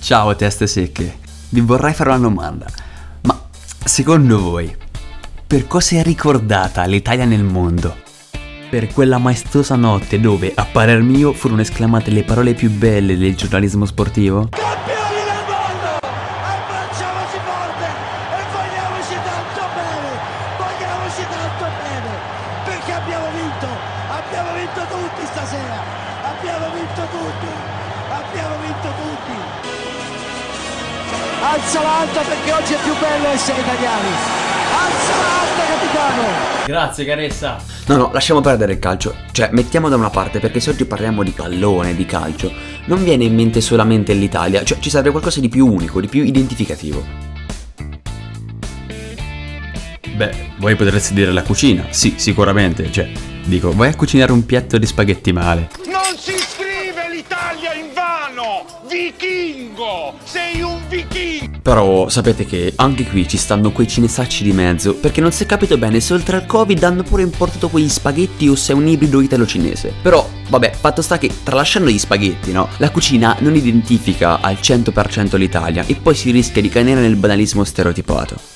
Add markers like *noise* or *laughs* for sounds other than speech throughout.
Ciao teste secche, vi vorrei fare una domanda. Ma secondo voi, per cosa è ricordata l'Italia nel mondo? Per quella maestosa notte dove, a parer mio, furono esclamate le parole più belle del giornalismo sportivo? Campioni Alza l'alta perché oggi è più bello essere italiani! Alza l'alta capitano! Grazie caressa! No, no, lasciamo perdere il calcio. Cioè, mettiamo da una parte, perché se oggi parliamo di pallone, di calcio, non viene in mente solamente l'Italia, cioè ci serve qualcosa di più unico, di più identificativo. Beh, voi potreste dire la cucina, sì, sicuramente, cioè, dico, vai a cucinare un piatto di spaghetti male. Non si scrive l'Italia in vano! Vichingo! Sei un vichingo! Però sapete che anche qui ci stanno quei cinesacci di mezzo, perché non si è capito bene se oltre al Covid hanno pure importato quegli spaghetti o se è un ibrido italo-cinese. Però, vabbè, fatto sta che tralasciando gli spaghetti, no? La cucina non identifica al 100% l'Italia e poi si rischia di cadere nel banalismo stereotipato.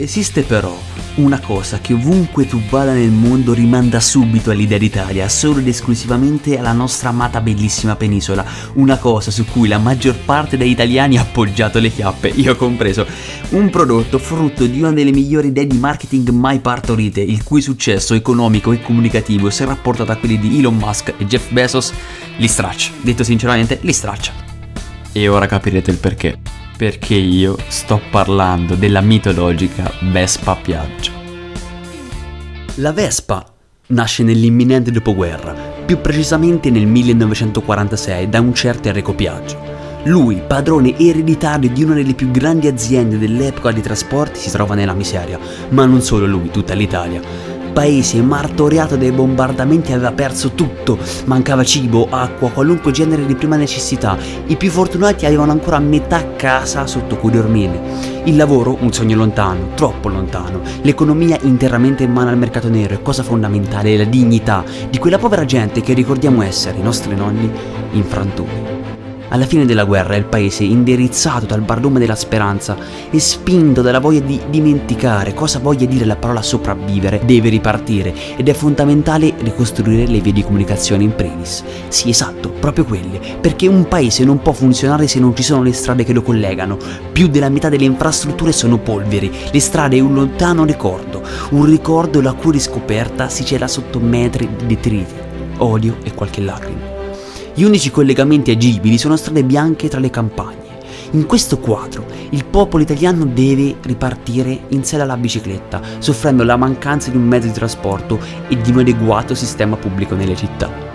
Esiste però una cosa che ovunque tu vada nel mondo rimanda subito all'idea d'Italia, solo ed esclusivamente alla nostra amata bellissima penisola, una cosa su cui la maggior parte degli italiani ha appoggiato le chiappe, io compreso, un prodotto frutto di una delle migliori idee di marketing mai partorite, il cui successo economico e comunicativo se rapportato a quelli di Elon Musk e Jeff Bezos, li straccia, detto sinceramente, li straccia. E ora capirete il perché perché io sto parlando della mitologica Vespa Piaggio. La Vespa nasce nell'imminente dopoguerra, più precisamente nel 1946 da un certo Enrico Piaggio. Lui, padrone ereditario di una delle più grandi aziende dell'epoca dei trasporti, si trova nella miseria, ma non solo lui, tutta l'Italia paese martoriato dai bombardamenti aveva perso tutto, mancava cibo, acqua, qualunque genere di prima necessità. I più fortunati avevano ancora metà casa sotto cui dormire. Il lavoro, un sogno lontano, troppo lontano. L'economia interamente in mano al mercato nero e cosa fondamentale, la dignità di quella povera gente che ricordiamo essere, i nostri nonni, in frantumi. Alla fine della guerra il paese, indirizzato dal barlume della speranza e spinto dalla voglia di dimenticare cosa voglia dire la parola sopravvivere, deve ripartire ed è fondamentale ricostruire le vie di comunicazione in primis. Sì, esatto, proprio quelle, perché un paese non può funzionare se non ci sono le strade che lo collegano. Più della metà delle infrastrutture sono polveri, le strade è un lontano ricordo, un ricordo la cui riscoperta si cela sotto metri di detriti, odio e qualche lacrima. Gli unici collegamenti agibili sono strade bianche tra le campagne. In questo quadro il popolo italiano deve ripartire in sella alla bicicletta, soffrendo la mancanza di un mezzo di trasporto e di un adeguato sistema pubblico nelle città.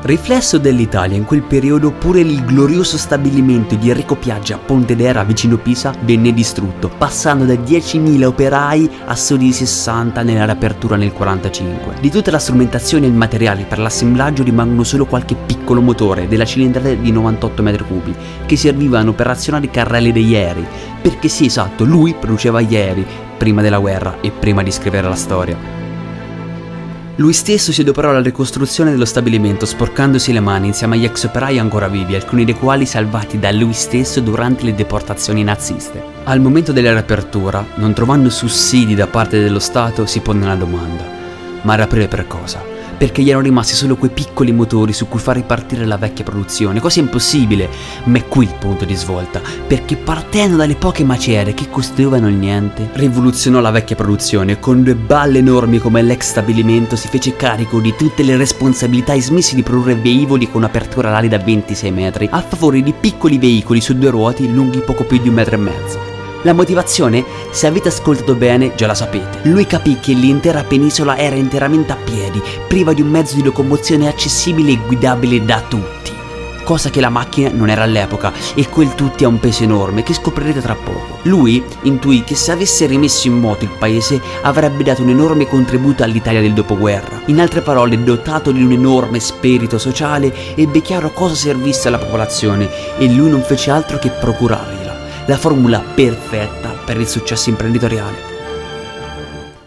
Riflesso dell'Italia in quel periodo pure il glorioso stabilimento di Enrico Piaggia a Pontedera vicino Pisa venne distrutto, passando da 10.000 operai a soli 60 nella riapertura nel 45. Di tutta la strumentazione e il materiale per l'assemblaggio rimangono solo qualche piccolo motore della cilindrata di 98 m3 che servivano per azionare i carrelli degli aerei, perché sì esatto, lui produceva gli aerei prima della guerra e prima di scrivere la storia. Lui stesso si adoperò alla ricostruzione dello stabilimento sporcandosi le mani insieme agli ex operai ancora vivi, alcuni dei quali salvati da lui stesso durante le deportazioni naziste. Al momento della riapertura, non trovando sussidi da parte dello Stato, si pone una domanda. Ma riaprire per cosa? Perché gli erano rimasti solo quei piccoli motori su cui far ripartire la vecchia produzione, cosa impossibile, ma è qui il punto di svolta, perché partendo dalle poche macerie che costruivano il niente, rivoluzionò la vecchia produzione. Con due balle enormi come l'ex stabilimento si fece carico di tutte le responsabilità e smise di produrre velivoli con apertura alari da 26 metri a favore di piccoli veicoli su due ruote lunghi poco più di un metro e mezzo. La motivazione, se avete ascoltato bene, già la sapete. Lui capì che l'intera penisola era interamente a piedi, priva di un mezzo di locomozione accessibile e guidabile da tutti. Cosa che la macchina non era all'epoca e quel tutti ha un peso enorme che scoprirete tra poco. Lui intuì che se avesse rimesso in moto il paese avrebbe dato un enorme contributo all'Italia del dopoguerra. In altre parole, dotato di un enorme spirito sociale, ebbe chiaro cosa servisse alla popolazione e lui non fece altro che procurargliela la formula perfetta per il successo imprenditoriale.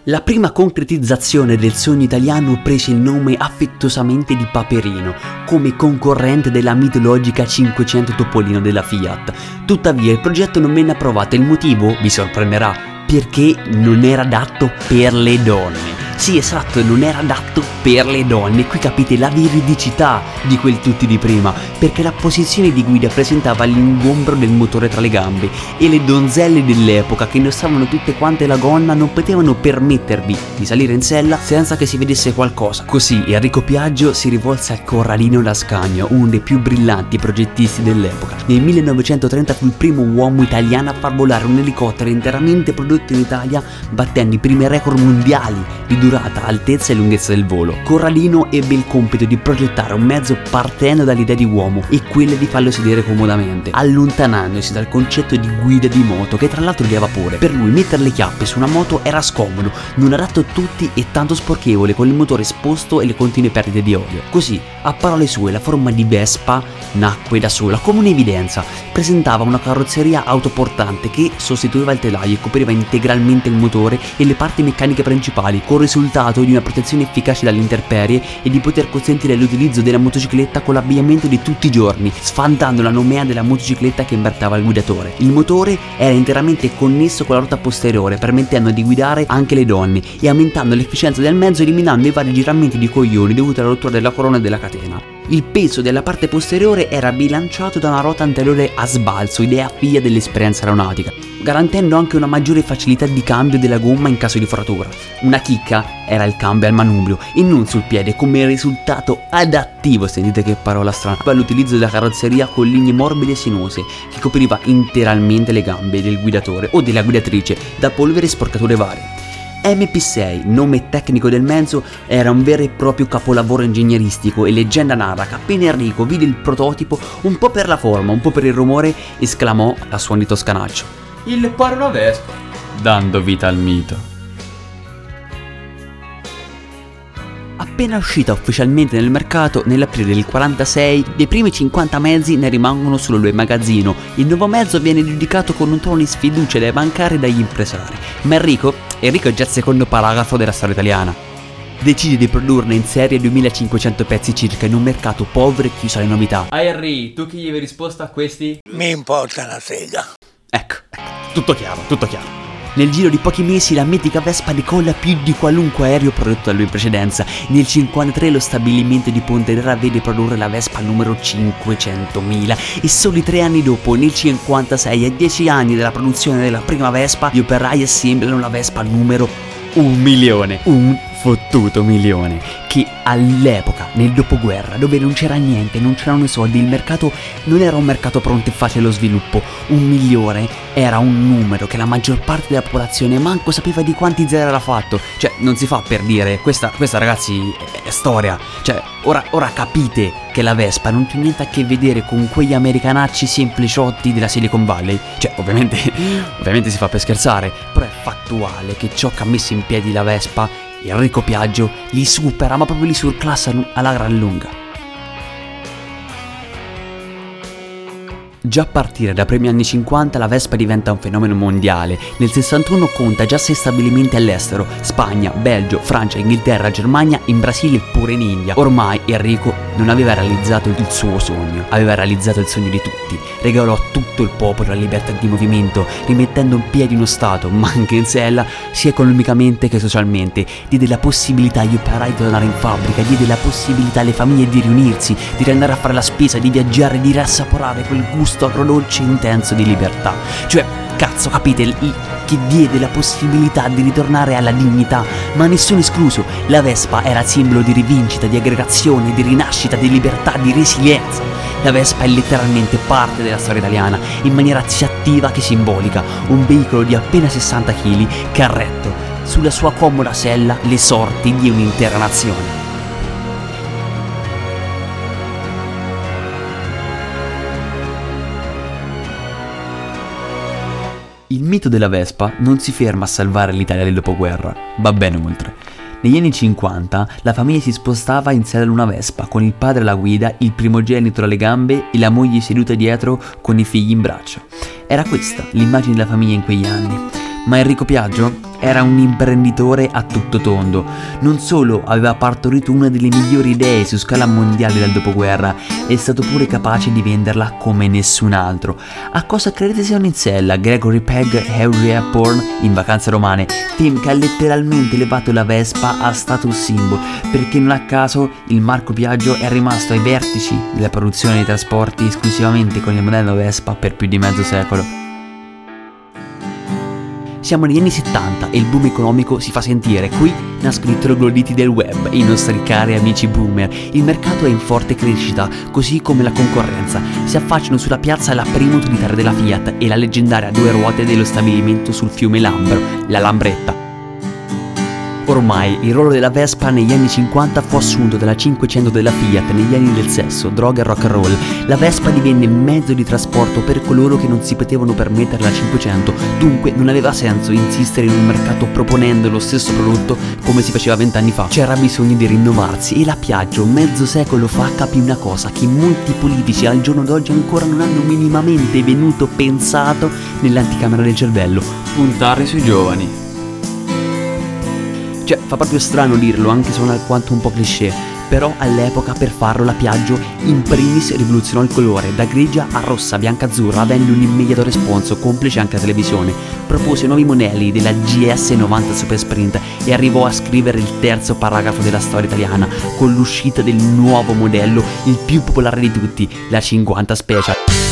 La prima concretizzazione del sogno italiano prese il nome affettuosamente di Paperino, come concorrente della mitologica 500 Topolino della Fiat. Tuttavia il progetto non venne approvato e il motivo vi sorprenderà, perché non era adatto per le donne. Sì, esatto, non era adatto per le donne. Qui capite la veridicità di quel tutti di prima, perché la posizione di guida presentava l'ingombro del motore tra le gambe e le donzelle dell'epoca che indossavano tutte quante la gonna non potevano permettervi di salire in sella senza che si vedesse qualcosa. Così Enrico Piaggio si rivolse al Corralino Lascagno, uno dei più brillanti progettisti dell'epoca. Nel 1930 fu il primo uomo italiano a far volare un elicottero interamente prodotto in Italia, battendo i primi record mondiali di durata durata, altezza e lunghezza del volo. Corralino ebbe il compito di progettare un mezzo partendo dall'idea di uomo e quella di farlo sedere comodamente, allontanandosi dal concetto di guida di moto che tra l'altro di a vapore. Per lui mettere le chiappe su una moto era scomodo, non adatto a tutti e tanto sporchevole con il motore esposto e le continue perdite di olio. Così, a parole sue, la forma di Vespa nacque da sola come un'evidenza. Presentava una carrozzeria autoportante che sostituiva il telaio e copriva integralmente il motore e le parti meccaniche principali, con risultato risultato di una protezione efficace dalle interperie e di poter consentire l'utilizzo della motocicletta con l'abbigliamento di tutti i giorni, sfantando la nomea della motocicletta che imbarcava il guidatore. Il motore era interamente connesso con la ruota posteriore, permettendo di guidare anche le donne e aumentando l'efficienza del mezzo eliminando i vari giramenti di coglioni dovuti alla rottura della corona e della catena. Il peso della parte posteriore era bilanciato da una ruota anteriore a sbalzo, idea figlia dell'esperienza aeronautica, garantendo anche una maggiore facilità di cambio della gomma in caso di frattura. Una chicca era il cambio al manubrio e non sul piede come risultato adattivo, sentite che parola strana, all'utilizzo della carrozzeria con linee morbide e sinuose che copriva interamente le gambe del guidatore o della guidatrice da polvere e sporcature varie. MP6, nome tecnico del mezzo, era un vero e proprio capolavoro ingegneristico e leggenda narra che appena Enrico vide il prototipo, un po' per la forma, un po' per il rumore, esclamò a suon di toscanaccio. Il pare una vespa, dando vita al mito. Appena uscita ufficialmente nel mercato, nell'aprile del 46, dei primi 50 mezzi ne rimangono solo due magazzino. Il nuovo mezzo viene giudicato con un tono di sfiducia dai bancari e dagli impresari. Ma Enrico, Enrico è già il secondo paragrafo della storia italiana. Decide di produrne in serie 2500 pezzi circa in un mercato povero e chiuso alle novità. Ah Henry, tu che gli avevi risposto a questi? Mi importa una sega. Ecco, ecco, tutto chiaro, tutto chiaro. Nel giro di pochi mesi la mitica Vespa decolla più di qualunque aereo prodotto da lui in precedenza. Nel 1953 lo stabilimento di Pontevedra vede produrre la Vespa numero 500.000 e soli tre anni dopo, nel 1956, a dieci anni dalla produzione della prima Vespa, gli operai assemblano la Vespa numero 1 milione. Un fottuto milione che all'epoca, nel dopoguerra, dove non c'era niente, non c'erano i soldi, il mercato non era un mercato pronto e facile allo sviluppo, un milione era un numero che la maggior parte della popolazione manco sapeva di quanti zero era fatto, cioè non si fa per dire, questa, questa ragazzi è storia, cioè ora, ora capite che la Vespa non c'è niente a che vedere con quegli americanacci sempliciotti della Silicon Valley, cioè ovviamente, *laughs* ovviamente si fa per scherzare, però è fattuale che ciò che ha messo in piedi la Vespa Enrico Piaggio li supera, ma proprio li surclassa alla gran lunga. Già a partire dai primi anni 50 la Vespa diventa un fenomeno mondiale. Nel 61 conta già sei stabilimenti all'estero, Spagna, Belgio, Francia, Inghilterra, Germania, in Brasile e pure in India. Ormai Enrico non aveva realizzato il suo sogno, aveva realizzato il sogno di tutti. Regalò a tutto il popolo la libertà di movimento, rimettendo in piedi uno Stato, ma anche in sella, sia economicamente che socialmente. Diede la possibilità agli operai di tornare in fabbrica, diede la possibilità alle famiglie di riunirsi, di andare a fare la spesa, di viaggiare, di riassaporare quel gusto gusto agrodolce intenso di libertà. Cioè, cazzo, capite? Il, che diede la possibilità di ritornare alla dignità, ma nessuno escluso. La Vespa era simbolo di rivincita, di aggregazione, di rinascita, di libertà, di resilienza. La Vespa è letteralmente parte della storia italiana, in maniera sia attiva che simbolica, un veicolo di appena 60 kg che ha retto sulla sua comoda sella le sorti di un'intera nazione. Il mito della Vespa non si ferma a salvare l'Italia del dopoguerra, va bene oltre. Negli anni 50 la famiglia si spostava in sella ad una Vespa, con il padre alla guida, il primogenito alle gambe e la moglie seduta dietro con i figli in braccio. Era questa l'immagine della famiglia in quegli anni. Ma Enrico Piaggio era un imprenditore a tutto tondo. Non solo aveva partorito una delle migliori idee su scala mondiale del dopoguerra, è stato pure capace di venderla come nessun altro. A cosa credete siano in sella Gregory Pegg e Harry Hepburn in Vacanze Romane, film che ha letteralmente elevato la Vespa a status symbol, perché non a caso il Marco Piaggio è rimasto ai vertici della produzione dei trasporti esclusivamente con il modello Vespa per più di mezzo secolo. Siamo negli anni 70 e il boom economico si fa sentire. Qui nascono i trogloditi del web, i nostri cari amici boomer. Il mercato è in forte crescita, così come la concorrenza. Si affacciano sulla piazza la prima utilitaria della Fiat e la leggendaria due ruote dello stabilimento sul fiume Lambro, la Lambretta. Ormai il ruolo della Vespa negli anni 50 fu assunto dalla 500 della Fiat negli anni del sesso, droga e rock and roll. La Vespa divenne mezzo di trasporto per coloro che non si potevano permettere la 500, dunque non aveva senso insistere in un mercato proponendo lo stesso prodotto come si faceva vent'anni fa. C'era bisogno di rinnovarsi e la Piaggio mezzo secolo fa capì una cosa che molti politici al giorno d'oggi ancora non hanno minimamente venuto pensato nell'anticamera del cervello, puntare sui giovani. Cioè, fa proprio strano dirlo, anche se è alquanto un po' cliché. Però all'epoca per farlo la Piaggio in primis rivoluzionò il colore, da grigia a rossa, bianca, azzurra, avendo un immediato responso, complice anche la televisione. Propose nuovi modelli della GS90 Super Sprint e arrivò a scrivere il terzo paragrafo della storia italiana, con l'uscita del nuovo modello, il più popolare di tutti, la 50 Special.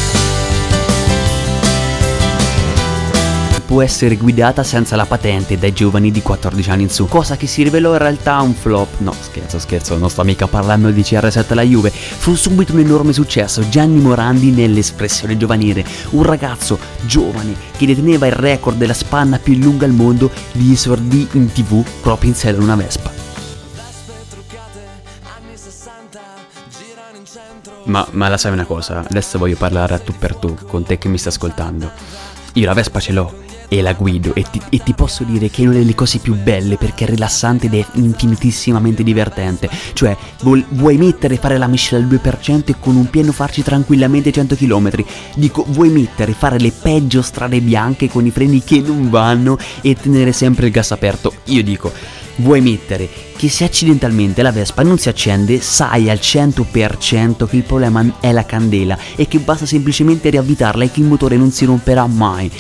Può essere guidata senza la patente dai giovani di 14 anni in su, cosa che si rivelò in realtà un flop. No, scherzo, scherzo, non sto mica parlando di CR7 alla Juve. Fu subito un enorme successo. Gianni Morandi nell'espressione giovanile, un ragazzo giovane che deteneva il record della spanna più lunga al mondo, gli esordì in tv proprio in sella una Vespa. Ma, ma la sai una cosa, adesso voglio parlare a tu per tu con te che mi sta ascoltando. Io la Vespa ce l'ho, e la guido e ti, e ti, posso dire che è una delle cose più belle perché è rilassante ed è infinitissimamente divertente. Cioè, vuoi, vuoi mettere fare la miscela al 2% e con un pieno farci tranquillamente 100 km. Dico, vuoi mettere fare le peggio strade bianche con i freni che non vanno e tenere sempre il gas aperto. Io dico, vuoi mettere che se accidentalmente la Vespa non si accende, sai al 100% che il problema è la candela e che basta semplicemente riavvitarla e che il motore non si romperà mai.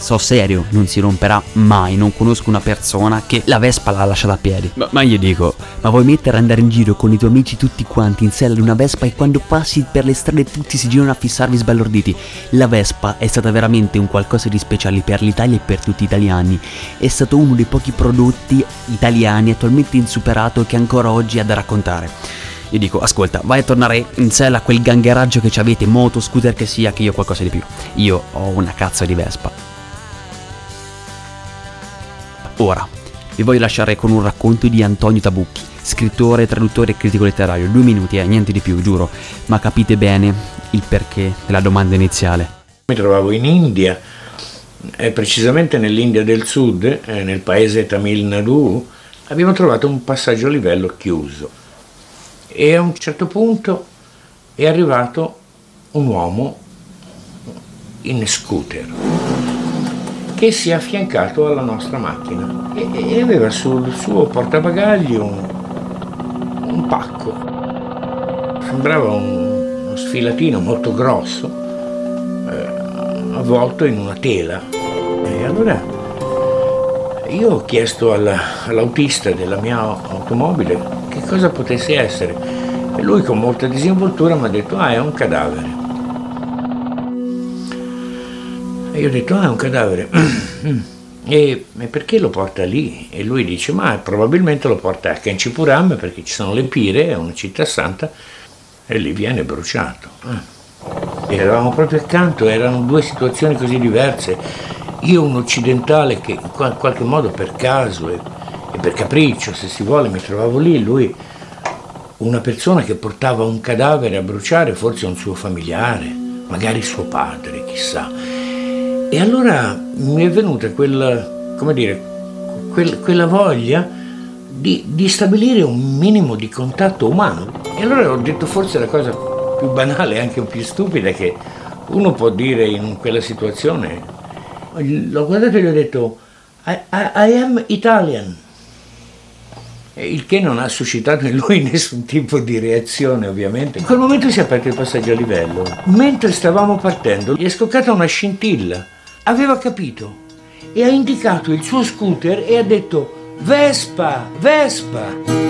So serio, non si romperà mai, non conosco una persona che la Vespa l'ha lasciata a piedi. Ma, ma io dico, ma vuoi mettere ad andare in giro con i tuoi amici tutti quanti in sella di una Vespa e quando passi per le strade tutti si girano a fissarvi sbalorditi? La Vespa è stata veramente un qualcosa di speciale per l'Italia e per tutti gli italiani. È stato uno dei pochi prodotti italiani attualmente insuperato che ancora oggi ha da raccontare. Io dico, ascolta, vai a tornare in sella a quel gangheraggio che avete, moto, scooter che sia, che io ho qualcosa di più. Io ho una cazzo di Vespa. Ora, vi voglio lasciare con un racconto di Antonio Tabucchi, scrittore, traduttore e critico letterario. Due minuti, eh, niente di più, giuro. Ma capite bene il perché della domanda iniziale. Mi trovavo in India, eh, precisamente nell'India del Sud, eh, nel paese Tamil Nadu, abbiamo trovato un passaggio a livello chiuso. E a un certo punto è arrivato un uomo in scooter che si è affiancato alla nostra macchina e, e aveva sul suo portabagagli un, un pacco. Sembrava un, uno sfilatino molto grosso, eh, avvolto in una tela. E allora io ho chiesto alla, all'autista della mia automobile che cosa potesse essere e lui con molta disinvoltura mi ha detto ah è un cadavere. Io ho detto, ah, è un cadavere. *clears throat* e, e, perché lo porta lì? E lui dice, ma probabilmente lo porta a Kanchipuram perché ci sono le pire, è una città santa, e lì viene bruciato. E eravamo proprio accanto, erano due situazioni così diverse. Io un occidentale che in qualche modo per caso e, e per capriccio, se si vuole, mi trovavo lì, lui una persona che portava un cadavere a bruciare, forse un suo familiare, magari suo padre, chissà. E allora mi è venuta quella, dire, quel, quella voglia di, di, stabilire un minimo di contatto umano. E allora ho detto forse la cosa più banale e anche più stupida che uno può dire in quella situazione. L'ho guardato e gli ho detto I, I, I am Italian il che non ha suscitato in lui *laughs* nessun tipo di reazione ovviamente. In quel momento si è aperto il passaggio a livello. Mentre stavamo partendo gli è scoccata una scintilla aveva capito e ha indicato il suo scooter e ha detto Vespa, Vespa.